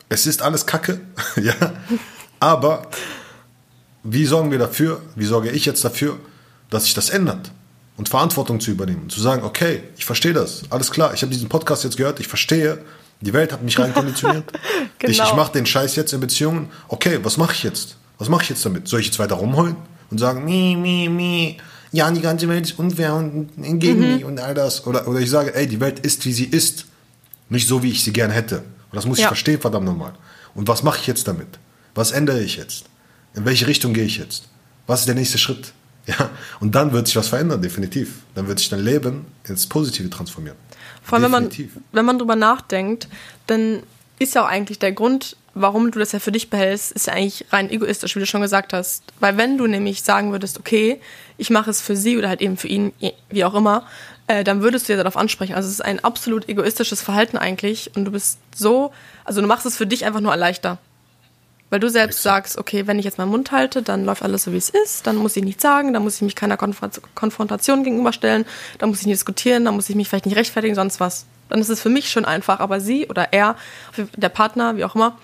es ist alles Kacke, ja, aber wie sorgen wir dafür, wie sorge ich jetzt dafür, dass sich das ändert? Und Verantwortung zu übernehmen zu sagen, okay, ich verstehe das, alles klar, ich habe diesen Podcast jetzt gehört, ich verstehe, die Welt hat mich reinkonditioniert, ich, ich
Genau.
mache den Scheiß jetzt in Beziehungen, okay, was mache ich jetzt? Was mache ich jetzt damit? Soll ich jetzt weiter rumheulen und sagen, mi, mi, mi, ja, die ganze Welt ist unfair und gegen mich und all das? Oder, oder ich sage, ey, die Welt ist, wie sie ist, nicht so, wie ich sie gerne hätte. Und das muss ich
Ja.
verstehen, verdammt nochmal. Und was mache ich jetzt damit? Was ändere ich jetzt? In welche Richtung gehe ich jetzt? Was ist der nächste Schritt? Ja, und dann wird sich was verändern, definitiv. Dann wird sich dein Leben ins Positive transformieren.
Vor allem, wenn man,
Definitiv.
wenn man drüber nachdenkt, dann ist ja auch eigentlich der Grund, warum du das ja für dich behältst, ist ja eigentlich rein egoistisch, wie du schon gesagt hast. Weil wenn du nämlich sagen würdest, okay, ich mache es für sie oder halt eben für ihn, wie auch immer, äh, dann würdest du ja darauf ansprechen. Also es ist ein absolut egoistisches Verhalten eigentlich und du bist so, also du machst es für dich einfach nur leichter. Weil du selbst sagst, okay, wenn ich jetzt meinen Mund halte, dann läuft alles so, wie es ist, dann muss ich nichts sagen, dann muss ich mich keiner Konfront Konfrontation gegenüberstellen, dann muss ich nicht diskutieren, dann muss ich mich vielleicht nicht rechtfertigen, sonst was. Dann ist es für mich schon einfach, aber sie oder er, der Partner, wie auch immer,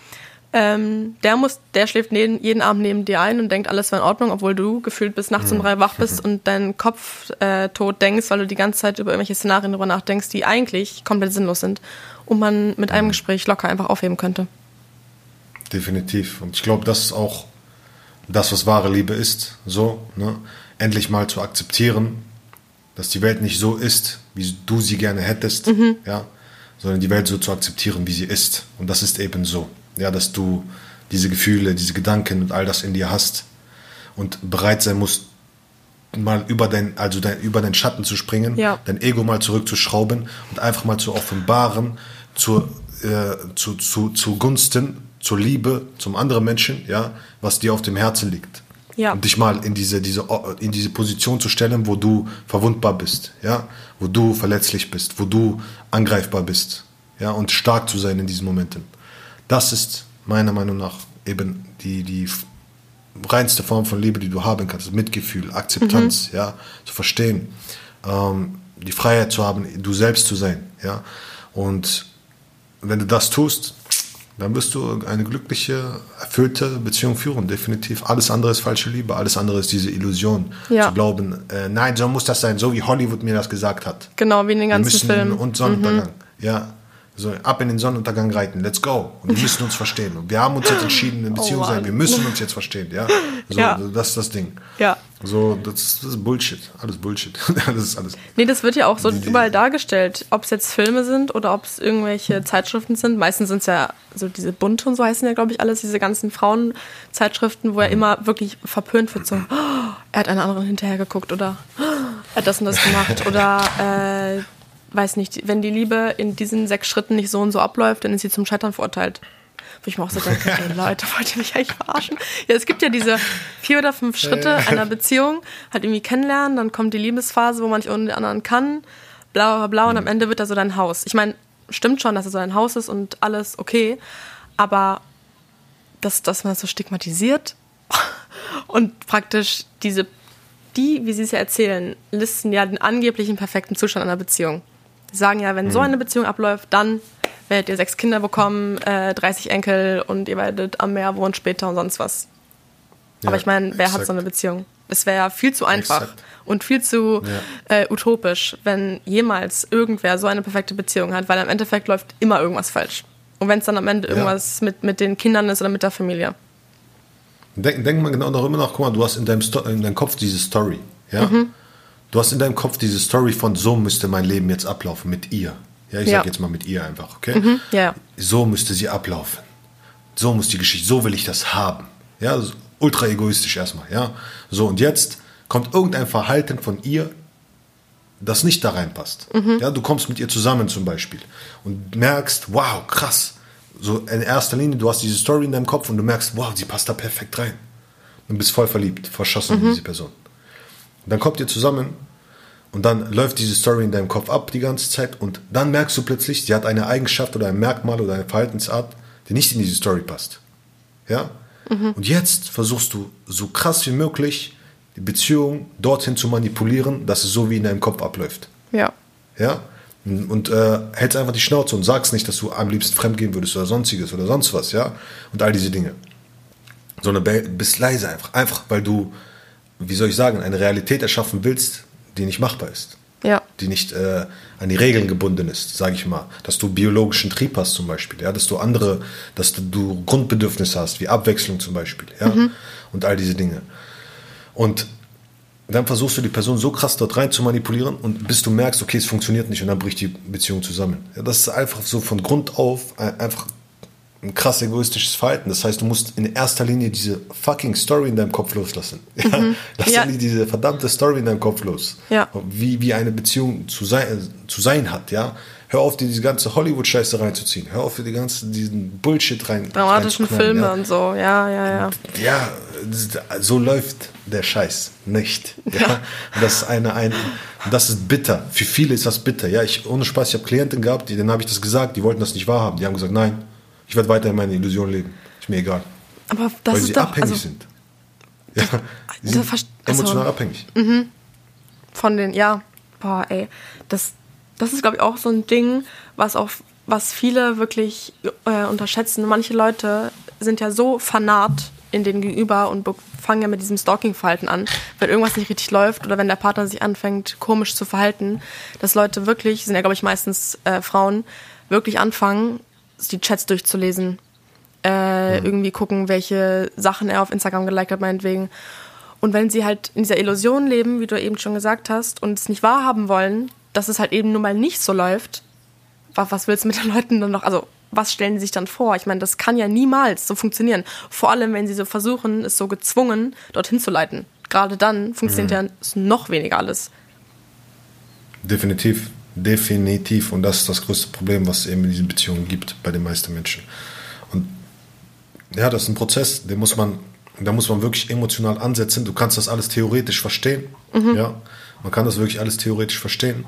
ähm, der muss, der schläft neben, jeden Abend neben dir ein und denkt, alles wäre in Ordnung, obwohl du gefühlt bis nachts um drei wach bist und deinen Kopf äh, tot denkst, weil du die ganze Zeit über irgendwelche Szenarien drüber nachdenkst, die eigentlich komplett sinnlos sind und man mit einem Gespräch locker einfach aufheben könnte.
Definitiv. Und ich glaube, das ist auch das, was wahre Liebe ist. So, ne? Endlich mal zu akzeptieren, dass die Welt nicht so ist, wie du sie gerne hättest, ja, sondern die Welt so zu akzeptieren, wie sie ist. Und das ist eben so. Ja, dass du diese Gefühle, diese Gedanken und all das in dir hast und bereit sein musst, mal über dein, also dein, über deinen Schatten zu springen,
Ja.
dein Ego mal zurückzuschrauben und einfach mal zu offenbaren, zur, äh, zu, zu, zu Gunsten, zur Liebe, zum anderen Menschen, ja, was dir auf dem Herzen liegt.
Ja.
Und dich mal in diese, diese, in diese Position zu stellen, wo du verwundbar bist, ja, wo du verletzlich bist, wo du angreifbar bist, ja, und stark zu sein in diesen Momenten. Das ist meiner Meinung nach eben die, die reinste Form von Liebe, die du haben kannst. Mitgefühl, Akzeptanz, ja, zu verstehen, ähm, die Freiheit zu haben, du selbst zu sein, ja. Und wenn du das tust, dann wirst du eine glückliche, erfüllte Beziehung führen, definitiv. Alles andere ist falsche Liebe, alles andere ist diese Illusion,
Ja.
zu glauben, äh, nein, so muss das sein, so wie Hollywood mir das gesagt hat.
Genau, wie in den
Wir
ganzen
müssen
Filmen.
und Sonnenuntergang. Ja. So, ab in den Sonnenuntergang reiten. Let's go. Und wir müssen uns verstehen. Und wir haben uns jetzt entschieden, eine Beziehung
Oh
sein. Wir müssen uns jetzt verstehen, ja. So,
Ja.
das ist das Ding.
Ja.
So, das, das ist Bullshit. Alles Bullshit. das ist alles.
Nee, das wird ja auch so
Die-
überall dargestellt. Ob es jetzt Filme sind oder ob es irgendwelche Zeitschriften sind. Meistens sind es ja so diese Bunte und so heißen ja, glaube ich, alles, diese ganzen Frauenzeitschriften, wo er immer wirklich verpönt wird. So, oh, er hat einer anderen hinterher geguckt oder oh, er hat das und das gemacht oder äh, weiß nicht, wenn die Liebe in diesen sechs Schritten nicht so und so abläuft, dann ist sie zum Scheitern verurteilt. Wo ich mir auch so denke, ey Leute, wollt ihr mich eigentlich verarschen? Ja, es gibt ja diese vier oder fünf Schritte einer Beziehung, halt irgendwie kennenlernen, dann kommt die Liebesphase, wo man nicht ohne den anderen kann, bla bla bla, und am Ende wird er so dein Haus. Ich meine, stimmt schon, dass er so dein Haus ist und alles okay, aber dass, dass man das so stigmatisiert und praktisch diese, die, wie sie es ja erzählen, listen ja den angeblichen perfekten Zustand einer Beziehung. Sie sagen ja, wenn so eine Beziehung abläuft, dann werdet ihr sechs Kinder bekommen, äh, 30 Enkel und ihr werdet am Meer wohnen später und sonst was. Aber
Ja,
ich meine, wer hat
exakt.
so eine Beziehung? Es wäre ja viel zu einfach
Exakt.
und viel zu äh, utopisch, wenn jemals irgendwer so eine perfekte Beziehung hat, weil im Endeffekt läuft immer irgendwas falsch. Und wenn es dann am Ende
Ja.
irgendwas mit, mit den Kindern ist oder mit der Familie.
Denk, denk mal genau darüber nach. Guck mal, du hast in deinem, Sto in deinem Kopf diese Story. Ja? du hast in deinem Kopf diese Story von so müsste mein Leben jetzt ablaufen mit ihr. Ja, ich
Ja.
sag jetzt mal mit ihr einfach, okay?
Ja, ja.
So müsste sie ablaufen. So muss die Geschichte, so will ich das haben. Ja, so ultra egoistisch erstmal, ja. So, und jetzt kommt irgendein Verhalten von ihr, das nicht da reinpasst. Ja, du kommst mit ihr zusammen zum Beispiel und merkst, wow, krass. So in erster Linie, du hast diese Story in deinem Kopf und du merkst, wow, sie passt da perfekt rein. Und bist voll verliebt, verschossen in diese Person. Und dann kommt ihr zusammen und dann läuft diese Story in deinem Kopf ab die ganze Zeit und dann merkst du plötzlich, sie hat eine Eigenschaft oder ein Merkmal oder eine Verhaltensart, die nicht in diese Story passt. Ja? Und jetzt versuchst du so krass wie möglich die Beziehung dorthin zu manipulieren, dass es so wie in deinem Kopf abläuft.
Ja.
Ja? Und äh, hältst einfach die Schnauze und sagst nicht, dass du am liebsten fremdgehen würdest oder sonstiges oder sonst was, ja? Und all diese Dinge. Sondern bist leise einfach. Einfach, weil du, wie soll ich sagen, eine Realität erschaffen willst, die nicht machbar ist.
Ja.
Die nicht äh, an die Regeln gebunden ist, sage ich mal. Dass du biologischen Trieb hast zum Beispiel, ja? Dass du andere, dass du, Grundbedürfnisse hast, wie Abwechslung zum Beispiel, ja? Und all diese Dinge. Und dann versuchst du die Person so krass dort rein zu manipulieren und bis du merkst, okay, es funktioniert nicht und dann bricht die Beziehung zusammen. Ja, das ist einfach so von Grund auf ein- einfach ein krass egoistisches Verhalten. Das heißt, du musst in erster Linie diese fucking Story in deinem Kopf loslassen. Ja? Lass
Ja.
ja. diese verdammte Story in deinem Kopf los.
Ja.
Wie, wie eine Beziehung zu sein, zu sein hat, ja. Hör auf, dir diese ganze Hollywood-Scheiße reinzuziehen. Hör auf, dir die ganzen, diesen Bullshit rein
Dramatischen Filme
ja.
und so. Ja, ja, ja.
Ja, so läuft der Scheiß nicht. Ja. Und Das ist eine, ein, das ist bitter. Für viele ist das bitter. Ja, ich, ohne Spaß, ich habe Klienten gehabt, die, denen habe ich das gesagt, die wollten das nicht wahrhaben. Die haben gesagt, nein, ich werde weiter in meine Illusion leben. Ist mir egal.
Aber das
weil
ist
sie
doch
abhängig
also,
sind. Ja,
das
sind
verst- also-
emotional abhängig.
von den, ja, boah, ey, das, das ist, glaube ich, auch so ein Ding, was auch, was viele wirklich äh, unterschätzen. Manche Leute sind ja so fanat in den Gegenüber und fangen ja mit diesem Stalking-Verhalten an, wenn irgendwas nicht richtig läuft oder wenn der Partner sich anfängt, komisch zu verhalten, dass Leute wirklich, sind ja, glaube ich, meistens äh, Frauen, wirklich anfangen, die Chats durchzulesen, äh, irgendwie gucken, welche Sachen er auf Instagram geliked hat, meinetwegen. Und wenn sie halt in dieser Illusion leben, wie du eben schon gesagt hast, und es nicht wahrhaben wollen, dass es halt eben nun mal nicht so läuft, was, willst du mit den Leuten dann noch, also was stellen sie sich dann vor? Ich meine, das kann ja niemals so funktionieren. Vor allem, wenn sie so versuchen, es so gezwungen dorthin zu leiten. Gerade dann funktioniert ja es noch weniger alles.
Definitiv, definitiv. Und das ist das größte Problem, was es eben in diesen Beziehungen gibt bei den meisten Menschen. Und ja, das ist ein Prozess, den muss man, da muss man wirklich emotional ansetzen. Du kannst das alles theoretisch verstehen. Ja, man kann das wirklich alles theoretisch verstehen.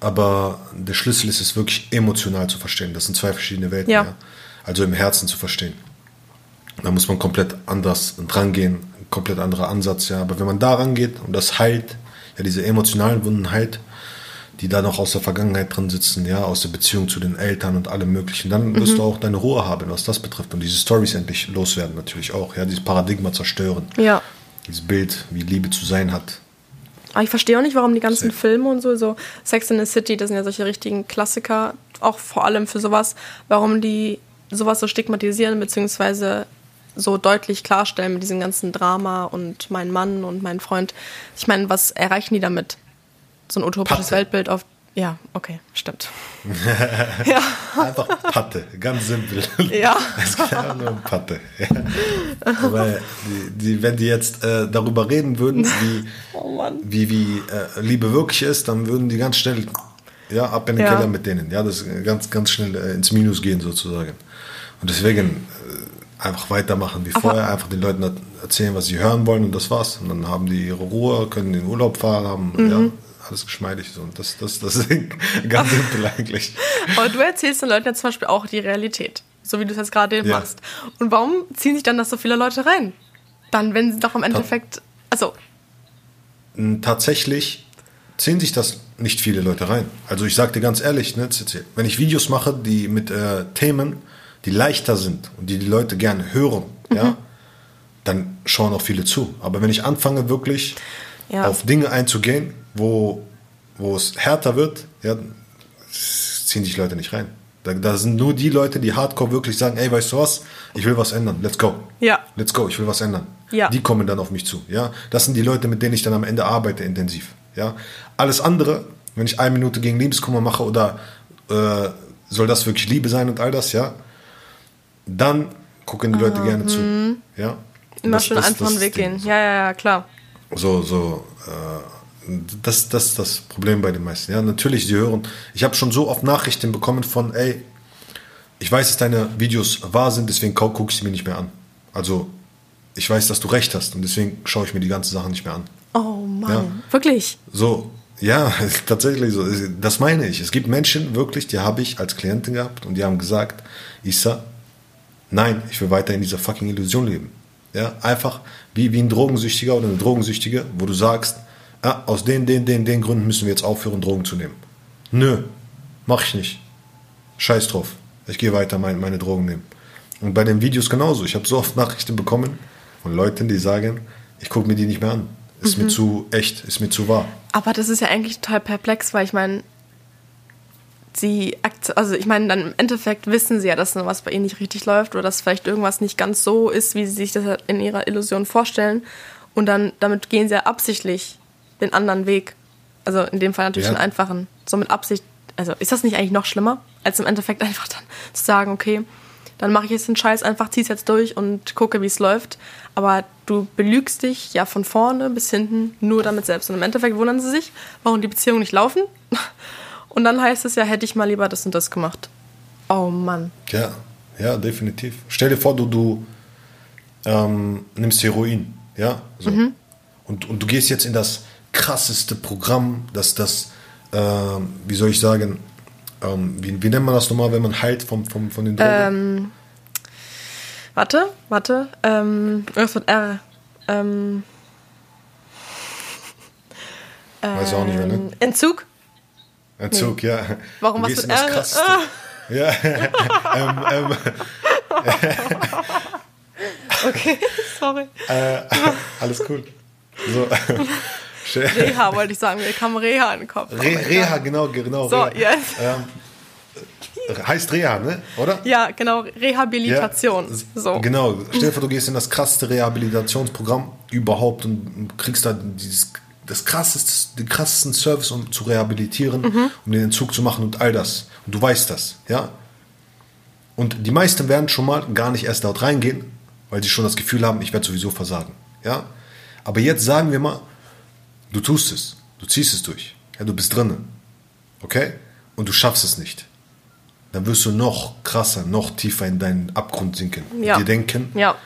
Aber der Schlüssel ist es wirklich emotional zu verstehen. Das sind zwei verschiedene Welten.
Ja.
Ja. Also im Herzen zu verstehen. Da muss man komplett anders drangehen, ein komplett anderer Ansatz, ja. Aber wenn man da rangeht und das heilt, ja, diese emotionalen Wunden heilt, die da noch aus der Vergangenheit drin sitzen, ja, aus der Beziehung zu den Eltern und allem möglichen, dann wirst du auch deine Ruhe haben, was das betrifft. Und diese Stories endlich loswerden natürlich auch, ja, dieses Paradigma zerstören.
Ja.
Dieses Bild, wie Liebe zu sein hat.
Aber ich verstehe auch nicht, warum die ganzen
Safe.
Filme und so, so Sex in the City, das sind ja solche richtigen Klassiker, auch vor allem für sowas, warum die sowas so stigmatisieren, beziehungsweise so deutlich klarstellen mit diesem ganzen Drama und mein Mann und mein Freund. Ich meine, was erreichen die damit? So ein utopisches
Patte.
Weltbild auf. Ja, okay, stimmt. ja,
Einfach Patte, ganz simpel.
Ja.
Es geht einfach nur um Patte. Ja. Weil die, die, wenn die jetzt äh, darüber reden würden, wie,
Oh
wie, wie äh, Liebe wirklich ist, dann würden die ganz schnell ja, ab in den
Ja.
Keller mit denen. Ja, das ganz, ganz schnell äh, ins Minus gehen sozusagen. Und deswegen äh, einfach weitermachen wie
Aber-
vorher, einfach den Leuten erzählen, was sie hören wollen und das war's. Und dann haben die ihre Ruhe, können in den Urlaub fahren, haben
Mhm.
ja, alles geschmeidig. So. Und das, das, das ist ganz simpel eigentlich.
Aber du erzählst den Leuten ja zum Beispiel auch die Realität, so wie du es jetzt gerade
Ja.
machst. Und warum ziehen sich dann das so viele Leute rein? Dann, wenn sie doch im Endeffekt. Also,
tatsächlich ziehen sich das nicht viele Leute rein. Also ich sage dir ganz ehrlich, ne, CC, wenn ich Videos mache, die mit äh, Themen, die leichter sind und die die Leute gerne hören,
Mhm.
ja, dann schauen auch viele zu. Aber wenn ich anfange wirklich
Ja.
auf Dinge einzugehen, wo, wo es härter wird, ja, ziehen sich Leute nicht rein. Da, da sind nur die Leute, die hardcore wirklich sagen, ey, weißt du was, ich will was ändern, let's go.
Ja.
Let's go, ich will was ändern.
Ja.
Die kommen dann auf mich zu. Ja, das sind die Leute, mit denen ich dann am Ende arbeite intensiv. Ja? Alles andere, wenn ich eine Minute gegen Liebeskummer mache oder äh, soll das wirklich Liebe sein und all das, ja, dann gucken die Leute gerne zu. Ja?
Immer
Das-
schön
das-
einfachen
das
Weg gehen. Ja, ja, ja, klar.
So, so, äh, das, das ist das Problem bei den meisten. Ja, natürlich, sie hören. Ich habe schon so oft Nachrichten bekommen von, ey, ich weiß, dass deine Videos wahr sind, deswegen gucke ich sie mir nicht mehr an. Also, ich weiß, dass du recht hast und deswegen schaue ich mir die ganze Sache nicht mehr an.
Oh Mann,
Ja.
wirklich.
So, ja, tatsächlich so. Das meine ich. Es gibt Menschen wirklich, die habe ich als Klientin gehabt und die haben gesagt, Isa, nein, ich will weiter in dieser fucking Illusion leben. Ja, einfach wie, wie ein Drogensüchtiger oder eine Drogensüchtige, wo du sagst, ah, aus den, den, den, den Gründen müssen wir jetzt aufhören, Drogen zu nehmen. Nö, mach ich nicht. Scheiß drauf. Ich gehe weiter meine, meine Drogen nehmen. Und bei den Videos genauso. Ich habe so oft Nachrichten bekommen von Leuten, die sagen, ich gucke mir die nicht mehr an. Ist mir zu echt, ist mir zu wahr.
Aber das ist ja eigentlich total perplex, weil ich meine, sie, also ich meine, dann im Endeffekt wissen sie ja, dass was bei ihnen nicht richtig läuft oder dass vielleicht irgendwas nicht ganz so ist, wie sie sich das in ihrer Illusion vorstellen. Und dann, damit gehen sie ja absichtlich den anderen Weg. Also in dem Fall natürlich
Ja.
den einfachen. So mit Absicht. Also ist das nicht eigentlich noch schlimmer, als im Endeffekt einfach dann zu sagen, okay, dann mache ich jetzt den Scheiß einfach, zieh's jetzt durch und gucke, wie es läuft. Aber du belügst dich ja von vorne bis hinten nur damit selbst. Und im Endeffekt wundern sie sich, warum die Beziehungen nicht laufen. Und dann heißt es ja, hätte ich mal lieber das und das gemacht. Oh Mann.
Ja, ja, definitiv. Stell dir vor, du, du ähm, nimmst Heroin, ja, so. Und, und du gehst jetzt in das krasseste Programm, das das, ähm, wie soll ich sagen, ähm, wie, wie nennt man das nochmal, wenn man heilt vom, vom, von den Drogen?
Ähm, warte, warte. Ähm, irgendwas mit R. Ähm,
Weiß auch nicht mehr, ne?
ähm, Entzug?
Entzug, ja.
Warum
du
was mit R?
krasseste.
Ah.
Ja, ähm, ähm,
Okay, sorry.
äh, alles cool. So.
Reha wollte ich sagen, mir kam Reha in den Kopf.
Re Reha, genau, genau.
So,
Reha.
jetzt.
Ähm, heißt Reha, ne? Oder?
Ja, genau, Rehabilitation.
Ja,
so.
Genau. Stell dir vor, du gehst in das krasseste Rehabilitationsprogramm überhaupt und kriegst da dieses, das krasseste, den krassesten Service, um zu rehabilitieren,
Mhm.
um den Entzug zu machen und all das. Und du weißt das, ja? Und die meisten werden schon mal gar nicht erst dort reingehen, weil sie schon das Gefühl haben, ich werde sowieso versagen, ja? Aber jetzt sagen wir mal, du tust es, du ziehst es durch, ja, du bist drinnen, okay? Und du schaffst es nicht dann wirst du noch krasser, noch tiefer in deinen Abgrund sinken.
Ja.
Dir denken,
Ja.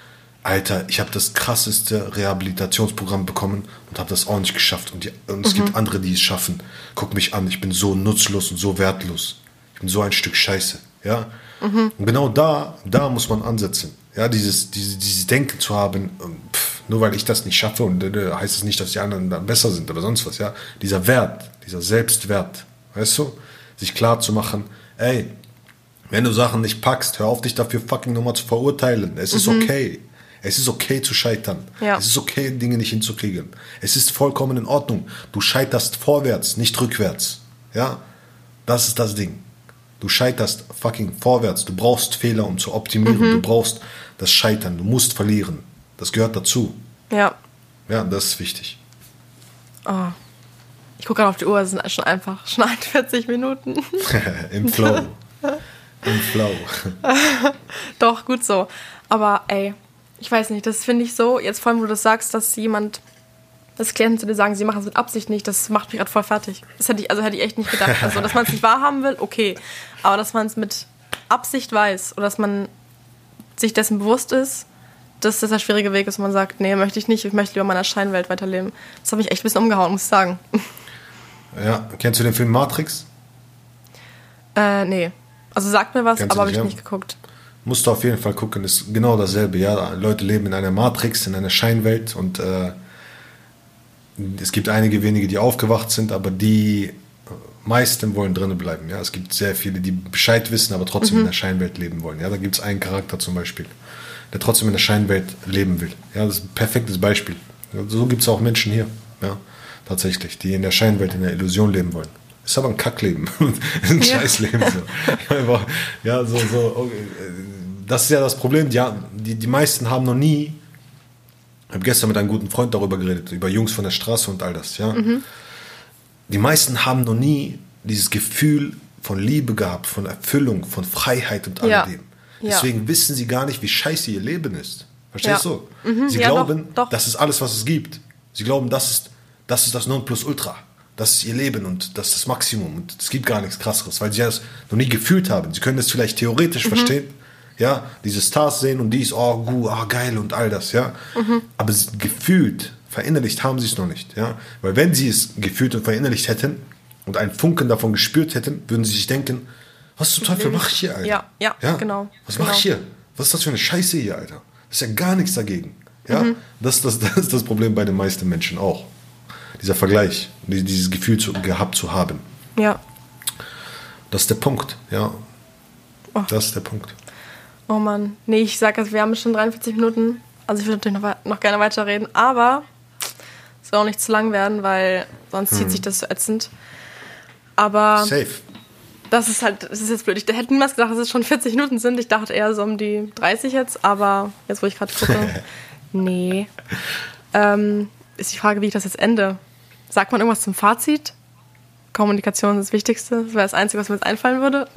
Alter, ich habe das krasseste Rehabilitationsprogramm bekommen und habe das auch nicht geschafft. Und, die, und es gibt andere, die es schaffen. Guck mich an, ich bin so nutzlos und so wertlos. Ich bin so ein Stück Scheiße. Ja? Und genau da, da muss man ansetzen. Ja, dieses, dieses, dieses Denken zu haben, ähm, pff, nur weil ich das nicht schaffe und äh, heißt es nicht, dass die anderen dann besser sind oder sonst was. Ja, dieser Wert, dieser Selbstwert, weißt du, sich klar zu machen, ey, wenn du Sachen nicht packst, hör auf, dich dafür fucking nochmal zu verurteilen. Es ist okay. Es ist okay zu scheitern.
Ja.
Es ist okay, Dinge nicht hinzukriegen. Es ist vollkommen in Ordnung. Du scheiterst vorwärts, nicht rückwärts. Ja? Das ist das Ding. Du scheiterst fucking vorwärts. Du brauchst Fehler, um zu optimieren. Du brauchst das Scheitern. Du musst verlieren. Das gehört dazu.
Ja.
Ja, das ist wichtig.
Oh. Ich gucke gerade auf die Uhr, es sind schon einfach schon 41 Minuten.
Im Flow. Im Flow.
Doch, gut so. Aber ey, ich weiß nicht, das finde ich so, jetzt vor allem, wo du das sagst, dass jemand, dass Klienten zu dir sagen, sie machen es mit Absicht nicht, das macht mich gerade voll fertig. Das hätte ich, also hätte ich echt nicht gedacht. Also, dass man es nicht wahrhaben will, okay. Aber dass man es mit Absicht weiß oder dass man sich dessen bewusst ist, dass das der schwierige Weg ist, wo man sagt, nee, möchte ich nicht, ich möchte lieber in meiner Scheinwelt weiterleben. Das hat mich echt ein bisschen umgehauen, muss ich sagen.
Ja, kennst du den Film Matrix?
Äh, nee. Also sagt mir was,
Kennst
aber habe ich
ja?
nicht geguckt.
Musst du auf jeden Fall gucken, ist genau dasselbe. Ja, Leute leben in einer Matrix, in einer Scheinwelt und äh, es gibt einige wenige, die aufgewacht sind, aber die meisten wollen drinnen bleiben. Ja, es gibt sehr viele, die Bescheid wissen, aber trotzdem in der Scheinwelt leben wollen. Ja, da gibt es einen Charakter zum Beispiel, der trotzdem in der Scheinwelt leben will. Ja, das ist ein perfektes Beispiel. Ja, so gibt es auch Menschen hier. Ja, tatsächlich, die in der Scheinwelt, in der Illusion leben wollen. Ist aber ein Kackleben. ein
Ja.
Scheißleben. So. Ja, so, so. Okay. Das ist ja das Problem. Die, die, die meisten haben noch nie. Ich habe gestern mit einem guten Freund darüber geredet, über Jungs von der Straße und all das, ja. die meisten haben noch nie dieses Gefühl von Liebe gehabt, von Erfüllung, von Freiheit und
Ja.
alledem.
Ja.
Deswegen wissen sie gar nicht, wie scheiße ihr Leben ist. Verstehst
Ja.
du?
Mhm,
Sie
ja, doch,
glauben,
doch.
das ist alles, was es gibt. Sie glauben, das ist das, ist das Nonplusultra. Das ist ihr Leben und das ist das Maximum. Und es gibt gar nichts krasseres, weil sie das noch nie gefühlt haben. Sie können das vielleicht theoretisch
Mhm.
verstehen. Ja, diese Stars sehen und dies, oh, gu, ah, geil und all das, ja.
Mhm.
Aber gefühlt, verinnerlicht haben sie es noch nicht, ja. Weil wenn sie es gefühlt und verinnerlicht hätten und einen Funken davon gespürt hätten, würden sie sich denken, was zum Teufel mache ich hier, Alter?
Ja, ja, genau,
Was
genau.
mache ich hier? Was ist das für eine Scheiße hier, Alter? Das ist ja gar nichts dagegen. Ja?
Mhm.
Das, das, das ist das Problem bei den meisten Menschen auch. Dieser Vergleich, die- dieses Gefühl zu, gehabt zu haben.
Ja.
Das ist der Punkt, ja.
Oh.
Das ist der Punkt.
Oh Mann. Nee, ich sag jetzt, wir haben schon 43 Minuten. Also ich würde natürlich noch, noch gerne weiterreden, aber es soll auch nicht zu lang werden, weil sonst
Hm.
zieht sich das so ätzend. Aber
Safe.
Das ist halt, das ist jetzt blöd. Ich hätte niemals gedacht, dass es schon 40 Minuten sind. Ich dachte eher so um die 30 jetzt, aber jetzt, wo ich gerade gucke, nee. Ähm, ist die Frage, wie ich das jetzt ende. Sagt man irgendwas zum Fazit? Kommunikation ist das Wichtigste. Das wäre das Einzige, was mir jetzt einfallen würde.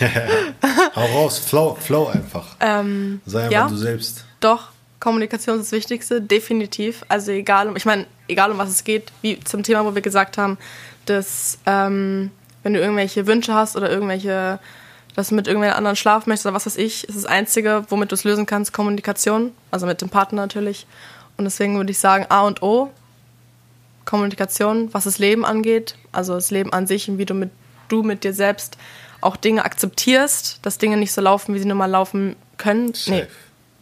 Hau raus, flow, flow einfach.
Ähm,
Sei einfach
ja.
du selbst.
Doch, Kommunikation ist das Wichtigste, definitiv. Also egal, um, ich meine, egal um was es geht, wie zum Thema, wo wir gesagt haben, dass ähm, wenn du irgendwelche Wünsche hast oder irgendwelche, dass du mit irgendwelchen anderen schlafen möchtest oder was weiß ich, ist das Einzige, womit du es lösen kannst, Kommunikation, also mit dem Partner natürlich. Und deswegen würde ich sagen, A und O, Kommunikation, was das Leben angeht, also das Leben an sich und wie du mit, du mit dir selbst auch Dinge akzeptierst, dass Dinge nicht so laufen, wie sie nun mal laufen können. Nee,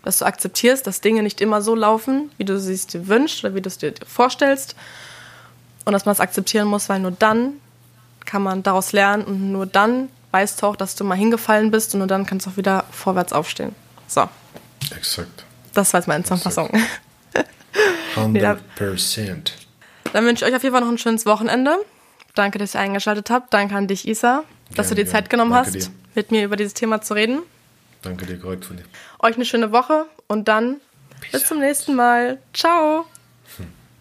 dass du akzeptierst, dass Dinge nicht immer so laufen, wie du sie dir wünschst oder wie du es dir vorstellst. Und dass man es akzeptieren muss, weil nur dann kann man daraus lernen und nur dann weißt du auch, dass du mal hingefallen bist und nur dann kannst du auch wieder vorwärts aufstehen. So,
Exakt.
das war jetzt meine Zusammenfassung.
100%.
Dann wünsche ich euch auf jeden Fall noch ein schönes Wochenende. Danke, dass ihr eingeschaltet habt. Danke an dich, Isa, dass du
Gerne,
dir Zeit genommen hast,
dir.
mit mir über dieses Thema zu reden.
Danke dir, korrekt von dir.
Euch eine schöne Woche und dann bis zum nächsten Mal. Ciao.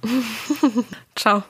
Ciao.